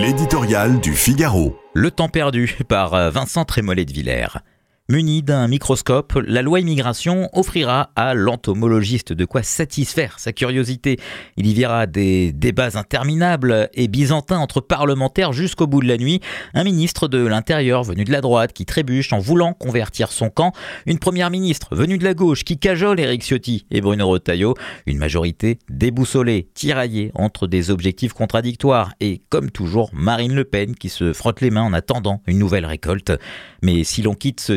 L'éditorial du Figaro. Le temps perdu par euh, Vincent Trémollet de Villers. Muni d'un microscope, la loi immigration offrira à l'entomologiste de quoi satisfaire sa curiosité. Il y verra des débats interminables et byzantins entre parlementaires jusqu'au bout de la nuit, un ministre de l'Intérieur venu de la droite qui trébuche en voulant convertir son camp, une première ministre venue de la gauche qui cajole Éric Ciotti et Bruno Retailleau, une majorité déboussolée, tiraillée entre des objectifs contradictoires et, comme toujours, Marine Le Pen qui se frotte les mains en attendant une nouvelle récolte. Mais si l'on quitte ce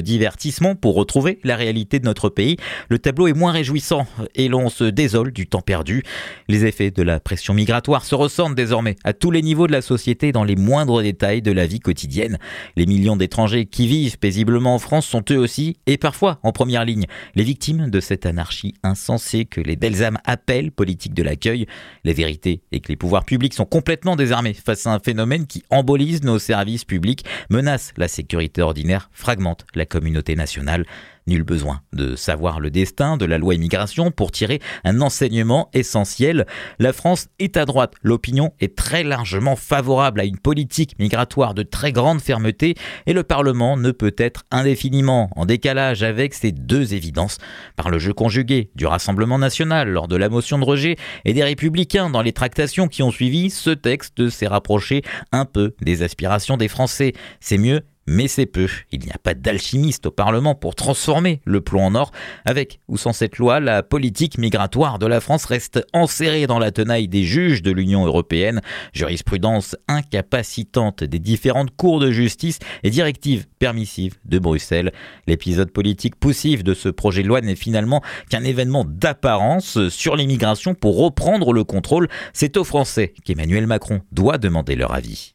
pour retrouver la réalité de notre pays, le tableau est moins réjouissant et l'on se désole du temps perdu. Les effets de la pression migratoire se ressentent désormais à tous les niveaux de la société dans les moindres détails de la vie quotidienne. Les millions d'étrangers qui vivent paisiblement en France sont eux aussi, et parfois en première ligne, les victimes de cette anarchie insensée que les belles âmes appellent politique de l'accueil. La vérité est que les pouvoirs publics sont complètement désarmés face à un phénomène qui embolise nos services publics, menace la sécurité ordinaire, fragmente la nationale. Nul besoin de savoir le destin de la loi immigration pour tirer un enseignement essentiel. La France est à droite. L'opinion est très largement favorable à une politique migratoire de très grande fermeté et le Parlement ne peut être indéfiniment en décalage avec ces deux évidences. Par le jeu conjugué du Rassemblement national lors de la motion de rejet et des républicains dans les tractations qui ont suivi, ce texte s'est rapproché un peu des aspirations des Français. C'est mieux mais c'est peu. Il n'y a pas d'alchimiste au Parlement pour transformer le plomb en or. Avec ou sans cette loi, la politique migratoire de la France reste enserrée dans la tenaille des juges de l'Union européenne, jurisprudence incapacitante des différentes cours de justice et directives permissives de Bruxelles. L'épisode politique poussif de ce projet de loi n'est finalement qu'un événement d'apparence sur l'immigration pour reprendre le contrôle. C'est aux Français qu'Emmanuel Macron doit demander leur avis.